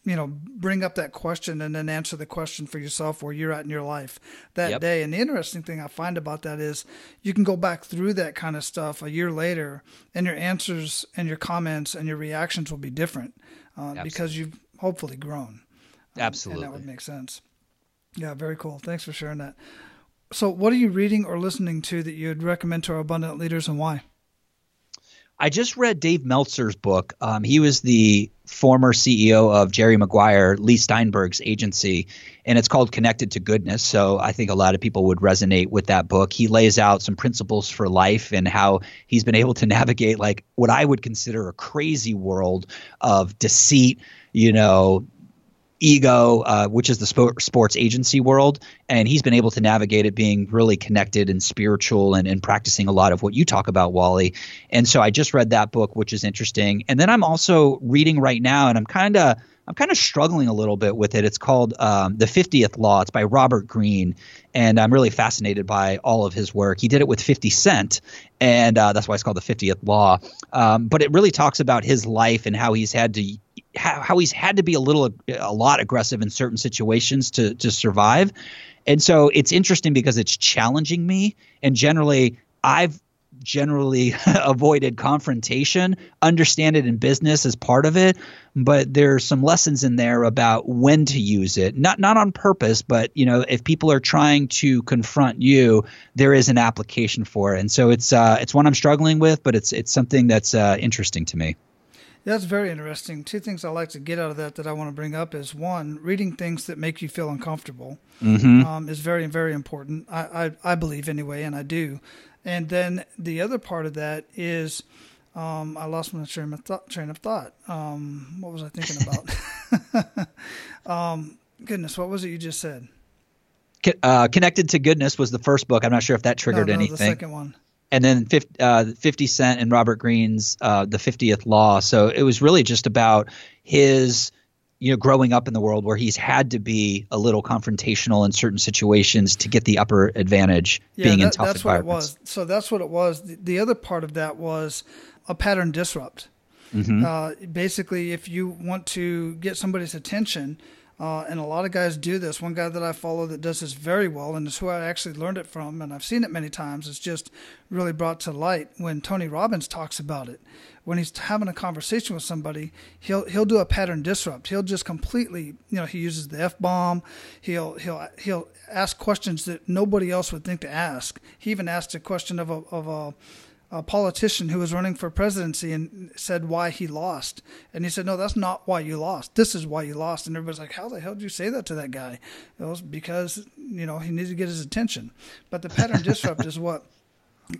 you know, bring up that question and then answer the question for yourself where you're at in your life that yep. day. And the interesting thing I find about that is you can go back through that kind of stuff a year later, and your answers and your comments and your reactions will be different uh, because you've hopefully grown. Um, Absolutely, and that would make sense. Yeah, very cool. Thanks for sharing that. So, what are you reading or listening to that you'd recommend to our abundant leaders and why? I just read Dave Meltzer's book. Um, he was the former CEO of Jerry Maguire, Leigh Steinberg's agency, and it's called Connected to Goodness. So I think a lot of people would resonate with that book. He lays out some principles for life and how he's been able to navigate like what I would consider a crazy world of deceit, you know, ego, uh, which is the sp- sports agency world, and he's been able to navigate it being really connected and spiritual and, and practicing a lot of what you talk about, Wally. And so I just read that book, which is interesting. And then I'm also reading right now, and I'm kind of I'm kind of struggling a little bit with it. It's called um, The 50th Law. It's by Robert Greene. And I'm really fascinated by all of his work. He did it with 50 Cent, and uh, that's why it's called The 50th Law. Um, but it really talks about his life and how he's had to how, how he's had to be a little a lot aggressive in certain situations to to survive. And so it's interesting because it's challenging me. And generally, I've generally avoided confrontation, understand it in business as part of it, but there's some lessons in there about when to use it. Not not on purpose, but you know, if people are trying to confront you, there is an application for it. And so it's uh, it's one I'm struggling with, but it's it's something that's uh, interesting to me. That's very interesting. Two things I like to get out of that that I want to bring up is one, reading things that make you feel uncomfortable mm-hmm. um, is very, very important. I, I, I, believe anyway, and I do. And then the other part of that is, um, I lost my train of thought. Train of thought. Um, what was I thinking about? Um, goodness, what was it you just said? Uh, Connected to Goodness was the first book. I'm not sure if that triggered no, no, anything. The second one and then 50, uh, 50 Cent and Robert Greene's uh, The 50th Law. So it was really just about his you know growing up in the world where he's had to be a little confrontational in certain situations to get the upper advantage yeah, being that, in tough that's environments. What it was. So that's what it was. The, the other part of that was a pattern disrupt. Mm-hmm. Uh, basically, if you want to get somebody's attention, uh, and a lot of guys do this. One guy that I follow that does this very well, and it's who I actually learned it from, and I've seen it many times. It's just really brought to light when Tony Robbins talks about it. When he's having a conversation with somebody, he'll he'll do a pattern disrupt. He'll just completely, you know, he uses the f bomb. He'll he'll he'll ask questions that nobody else would think to ask. He even asked a question of a of a a politician who was running for presidency and said why he lost. And he said, No, that's not why you lost. This is why you lost. And everybody's like, How the hell did you say that to that guy? It was because, you know, he needed to get his attention. But the pattern disrupt is what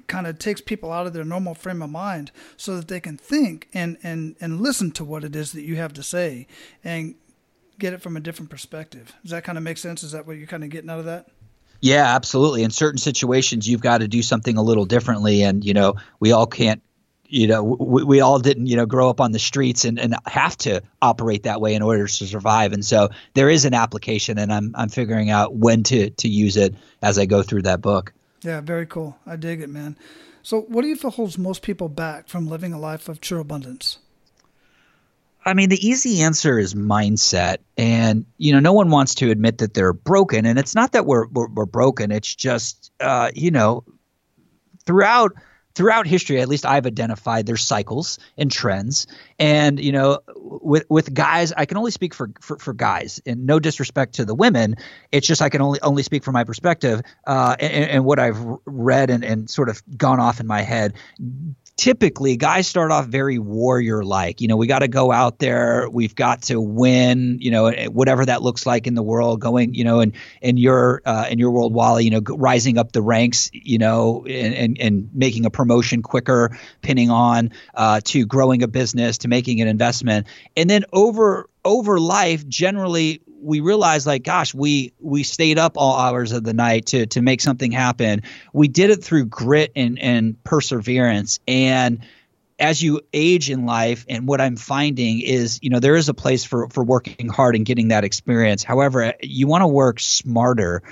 kind of takes people out of their normal frame of mind so that they can think and, and, and listen to what it is that you have to say and get it from a different perspective. Does that kind of make sense? Is that what you're kind of getting out of that? Yeah, absolutely. In certain situations, you've got to do something a little differently, and you know, we all can't. You know, we, we all didn't, you know, grow up on the streets and, and have to operate that way in order to survive. And so there is an application, and I'm I'm figuring out when to to use it as I go through that book. Yeah, very cool. I dig it, man. So, what do you feel holds most people back from living a life of true abundance? I mean, the easy answer is mindset. And, you know, no one wants to admit that they're broken. And it's not that we're, we're, we're broken. It's just, uh, you know, throughout throughout history, at least I've identified there's cycles and trends. And you know, with with guys, I can only speak for for, for guys, and no disrespect to the women. It's just I can only only speak from my perspective uh, and, and, what I've read and, and sort of gone off in my head typically guys start off very warrior like you know we got to go out there. We've got to win you know whatever that looks like in the world going you know and in your uh, in your world wally you know rising up the ranks you know and and, and making a promotion quicker pinning on uh, to growing a business to making an investment. And then over over life generally we realized like gosh we we stayed up all hours of the night to to make something happen. We did it through grit and and perseverance. And as you age in life and what i'm finding is you know there is a place for for working hard and getting that experience. However you want to work smarter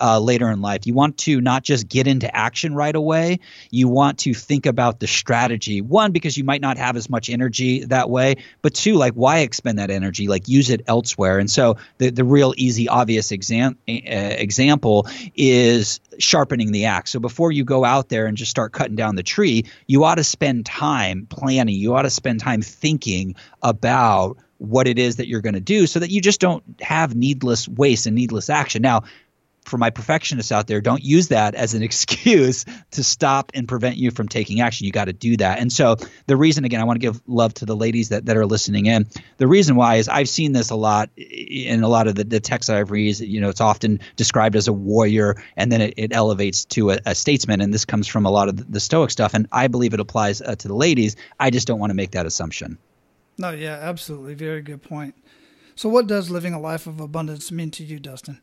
uh, later in life. You want to not just get into action right away. You want to think about the strategy. One, because you might not have as much energy that way, but two, like why expend that energy? Like use it elsewhere. And so the the real easy, obvious exam, uh, example is sharpening the axe. So before you go out there and just start cutting down the tree, you ought to spend time planning. You ought to spend time thinking about what it is that you're going to do so that you just don't have needless waste and needless action. Now, for my perfectionists out there, don't use that as an excuse to stop and prevent you from taking action. You got to do that. And so the reason, again, I want to give love to the ladies that, that are listening in. The reason why is I've seen this a lot in a lot of the, the texts I've read. You know, it's often described as a warrior, and then it, it elevates to a, a, statesman. And this comes from a lot of the, Stoic stuff. And I believe it applies uh, to the ladies. I just don't want to make that assumption. No, yeah, absolutely. Very good point. So, what does living a life of abundance mean to you, Dustin?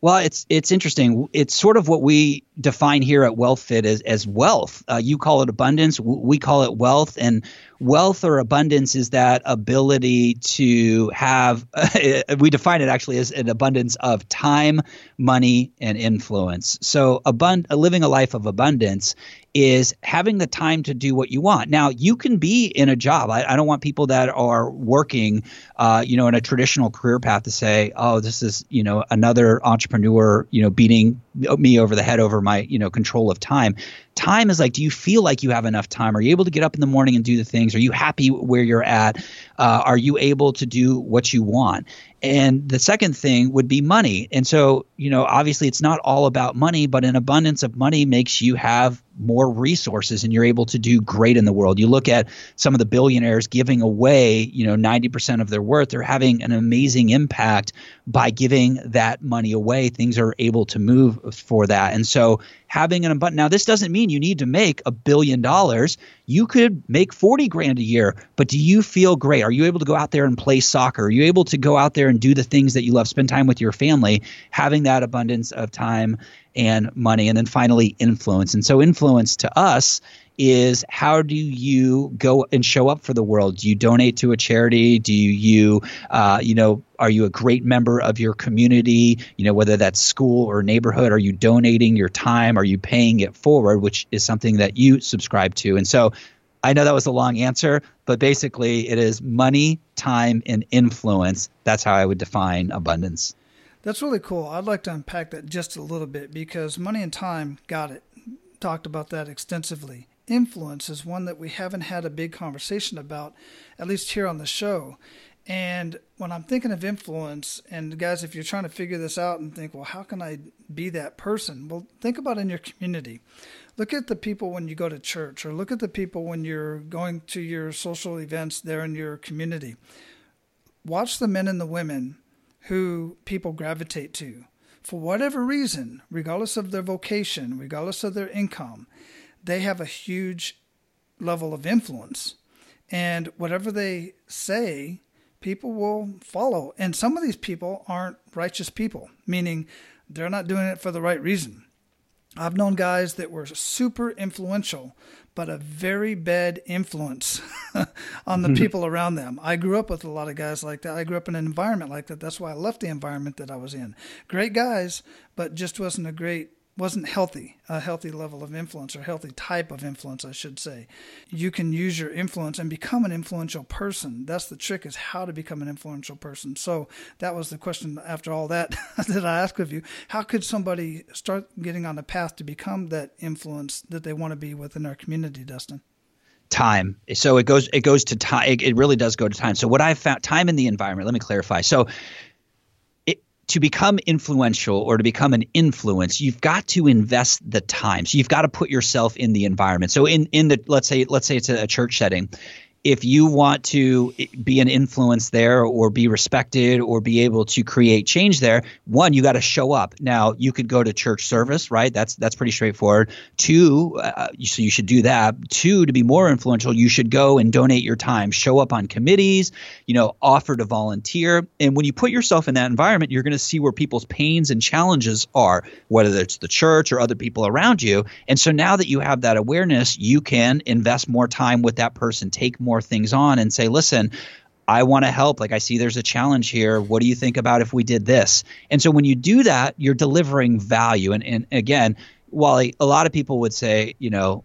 Well, it's it's interesting. It's sort of what we define here at WealthFit as as wealth. Uh, you call it abundance. We call it wealth. And wealth or abundance is that ability to have. we define it actually as an abundance of time, money, and influence. So, abund- living a life of abundance is having the time to do what you want. Now, you can be in a job. I, I don't want people that are working, uh, you know, in a traditional career path to say, "Oh, this is you know another entrepreneur, you know, beating me over the head over my you know control of time." time is like do you feel like you have enough time? Are you able to get up in the morning and do the things? Are you happy where you're at uh, are you able to do what you want and the second thing would be money. And so, you know, obviously it's not all about money, but an abundance of money makes you have more resources and you're able to do great in the world. You look at some of the billionaires giving away, you know, 90% of their worth, they're having an amazing impact by giving that money away. Things are able to move for that. And so having an abundance now this doesn't mean you need to make a billion dollars. You could make 40 grand a year but do you feel great? Are you able to go out there and play soccer? Are you able to go out there and do the things that you love spend time with your family having that abundance of time and money and then finally influence? And so influence to us is how do you go and show up for the world? Do you donate to a charity? Do you, uh, you know, are you a great member of your community? You know, whether that's school or neighborhood, are you donating your time? Are you paying it forward, which is something that you subscribe to? And so I know that was a long answer, but basically it is money, time, and influence. That's how I would define abundance. That's really cool. I'd like to unpack that just a little bit because money and time, got it. Talked about that extensively influence is one that we haven't had a big conversation about, at least here on the show. And when I'm thinking of influence, and guys, if you're trying to figure this out and think, well, how can I be that person? Well, think about in your community. Look at the people when you go to church, or look at the people when you're going to your social events there in your community. Watch the men and the women who people gravitate to for whatever reason, regardless of their vocation, regardless of their income they have a huge level of influence. And whatever they say, people will follow. And some of these people aren't righteous people, meaning they're not doing it for the right reason. I've known guys that were super influential, but a very bad influence on the people around them. I grew up with a lot of guys like that. I grew up in an environment like that. That's why I left the environment that I was in. Great guys, but just wasn't a great wasn't healthy, a healthy level of influence or healthy type of influence, I should say. You can use your influence and become an influential person. That's the trick is how to become an influential person. So that was the question after all that that I asked of you. How could somebody start getting on the path to become that influence that they want to be within our community, Dustin? time so it goes it goes to time it, it really does go to time so what i found time in the environment let me clarify so to become influential or to become an influence, you've got to invest the time. So you've got to put yourself in the environment. So in in the let's say let's say it's a, a church setting, if you want to be an influence there or be respected or be able to create change there one you got to show up. Now you could go to church service right? That's that's pretty straightforward. Two uh, so you should do that. Two to be more influential you should go and donate your time. Show up on committees you know offer to volunteer. And when you put yourself in that environment you're going to see where people's pains and challenges are whether it's the church or other people around you. And so now that you have that awareness you can invest more time with that person take more more things on and say, listen, I want to help. Like I see there's a challenge here. What do you think about if we did this? And so when you do that, you're delivering value. And, and again, while a lot of people would say, you know,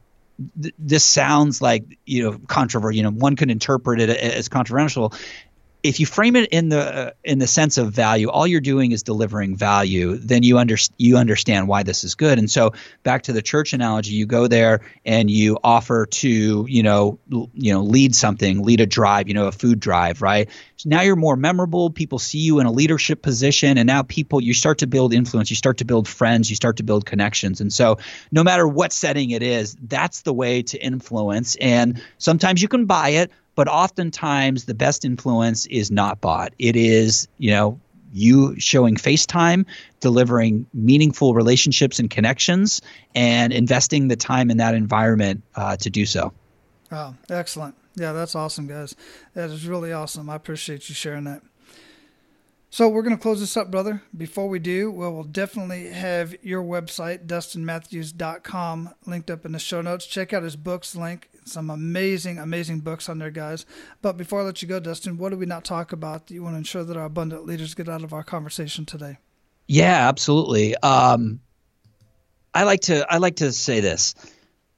th- this sounds like, you know, controversial, you know, one could interpret it as controversial if you frame it in the uh, in the sense of value, all you're doing is delivering value. Then you under, you understand why this is good. And so back to the church analogy, you go there and you offer to you know l- you know lead something, lead a drive, you know a food drive, right? So now you're more memorable. People see you in a leadership position, and now people you start to build influence, you start to build friends, you start to build connections. And so no matter what setting it is, that's the way to influence. And sometimes you can buy it but oftentimes the best influence is not bought. It is, you know, you showing FaceTime, delivering meaningful relationships and connections, and investing the time in that environment uh, to do so. Oh, excellent. Yeah, that's awesome, guys. That is really awesome. I appreciate you sharing that. So we're going to close this up, brother. Before we do, well, definitely have your website, dustinmatthews.com, linked up in the show notes. Check out his books link. Some amazing, amazing books on there, guys. But before I let you go, Dustin, what do we not talk about that you want to ensure that our abundant leaders get out of our conversation today? Yeah, absolutely. Um, I like to I like to say this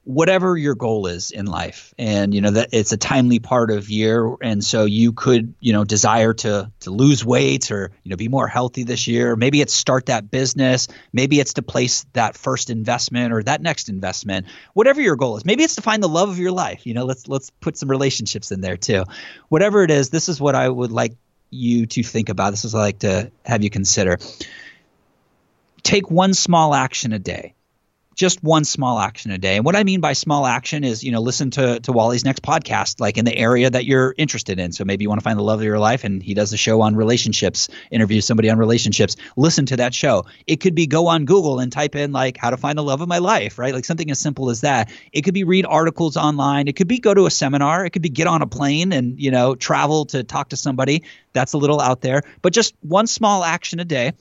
whatever your goal is in life and you know that it's a timely part of year and so you could you know desire to to lose weight or you know be more healthy this year. Maybe it's start that business. Maybe it's to place that first investment or that next investment whatever your goal is. Maybe it's to find the love of your life. You know let's let's put some relationships in there too. Whatever it is this is what i would like you to think about. This is i like to have you consider. Take one small action a day just one small action a day. And what I mean by small action is, you know, listen to to Wally's next podcast, like in the area that you're interested in. So maybe you want to find the love of your life, and he does a show on relationships, interviews somebody on relationships. Listen to that show. It could be go on Google and type in like how to find the love of my life, right? Like something as simple as that. It could be read articles online. It could be go to a seminar. It could be get on a plane and you know travel to talk to somebody. That's a little out there, but just one small action a day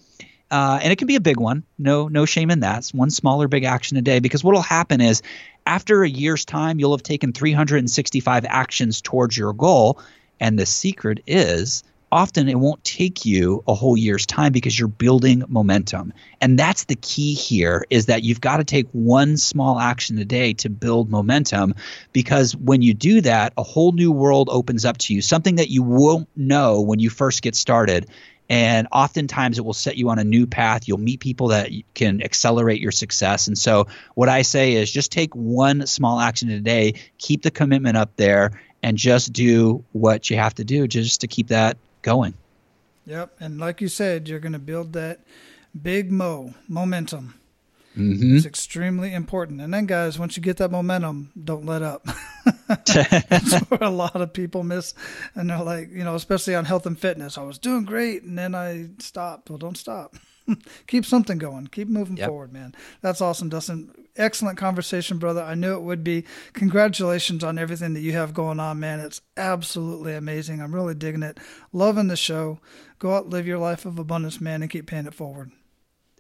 uh, and it can be a big one. No, no shame in that. It's one small or big action a day. Because what will happen is, after a year's time, you'll have taken 365 actions towards your goal. And the secret is, often it won't take you a whole year's time because you're building momentum. And that's the key here is that you've got to take one small action a day to build momentum because when you do that, a whole new world opens up to you, something that you won't know when you first get started and oftentimes it will set you on a new path. You'll meet people that can accelerate your success. And so what i say is just take one small action a day keep the commitment up there and just do what you have to do just to keep that going. Yep. And like you said you're going to build that big mo momentum Mm-hmm. It's extremely important. And then, guys, once you get that momentum, don't let up. That's where a lot of people miss. And they're like, you know, especially on health and fitness, I was doing great and then I stopped. Well, don't stop. Keep something going. Keep moving yep. forward, man. That's awesome, Dustin. Excellent conversation, brother. I knew it would be. Congratulations on everything that you have going on, man. It's absolutely amazing. I'm really digging it. Loving the show. Go out, live your life of abundance, man, and keep paying it forward.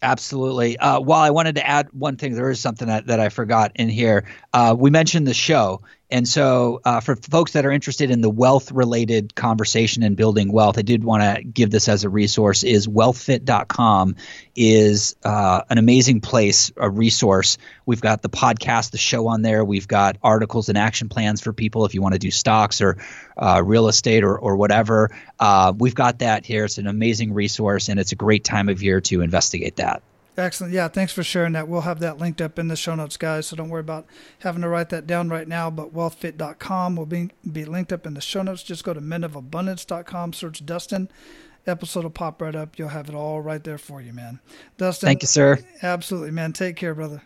Absolutely. Uh, while I wanted to add one thing, there is something that, that I forgot in here. Uh, we mentioned the show. And so, uh, for folks that are interested in the wealth related conversation and building wealth, I did want to give this as a resource. Is wealthfit.com is uh, an amazing place, a resource. We've got the podcast, the show on there. We've got articles and action plans for people if you want to do stocks or uh, real estate or, or whatever. Uh, we've got that here. It's an amazing resource, and it's a great time of year to investigate that. Excellent. Yeah, thanks for sharing that. We'll have that linked up in the show notes, guys. So don't worry about having to write that down right now. But wealthfit.com will be, be linked up in the show notes. Just go to menofabundance.com, search Dustin. Episode will pop right up. You'll have it all right there for you, man. Dustin. Thank you, sir. Absolutely, man. Take care, brother.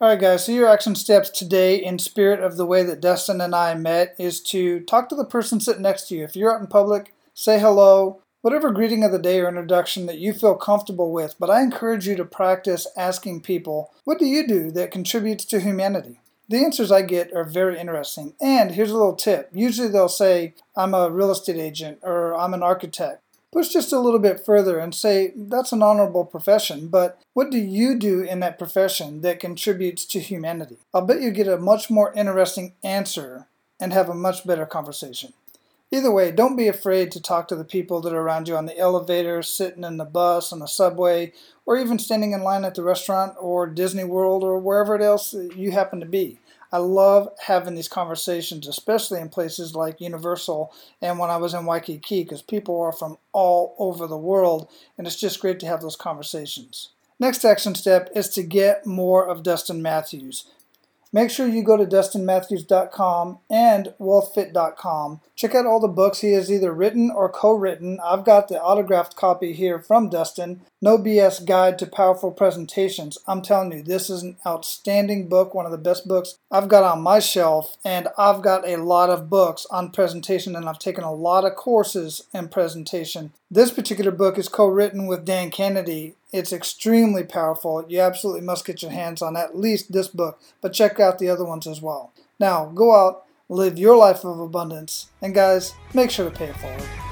All right, guys. So your action steps today, in spirit of the way that Dustin and I met, is to talk to the person sitting next to you. If you're out in public, say hello whatever greeting of the day or introduction that you feel comfortable with, but I encourage you to practice asking people, What do you do that contributes to humanity? The answers I get are very interesting. And here's a little tip usually they'll say, I'm a real estate agent or I'm an architect. Push just a little bit further and say, That's an honorable profession, but what do you do in that profession that contributes to humanity? I'll bet you get a much more interesting answer and have a much better conversation. Either way, don't be afraid to talk to the people that are around you on the elevator, sitting in the bus, on the subway, or even standing in line at the restaurant or Disney World or wherever else you happen to be. I love having these conversations, especially in places like Universal and when I was in Waikiki, because people are from all over the world, and it's just great to have those conversations. Next action step is to get more of Dustin Matthews. Make sure you go to dustinmatthews.com and wealthfit.com. Check out all the books he has either written or co written. I've got the autographed copy here from Dustin No BS Guide to Powerful Presentations. I'm telling you, this is an outstanding book, one of the best books I've got on my shelf. And I've got a lot of books on presentation, and I've taken a lot of courses in presentation. This particular book is co written with Dan Kennedy, it's extremely powerful. You absolutely must get your hands on at least this book, but check out the other ones as well. Now, go out, live your life of abundance, and guys, make sure to pay it forward.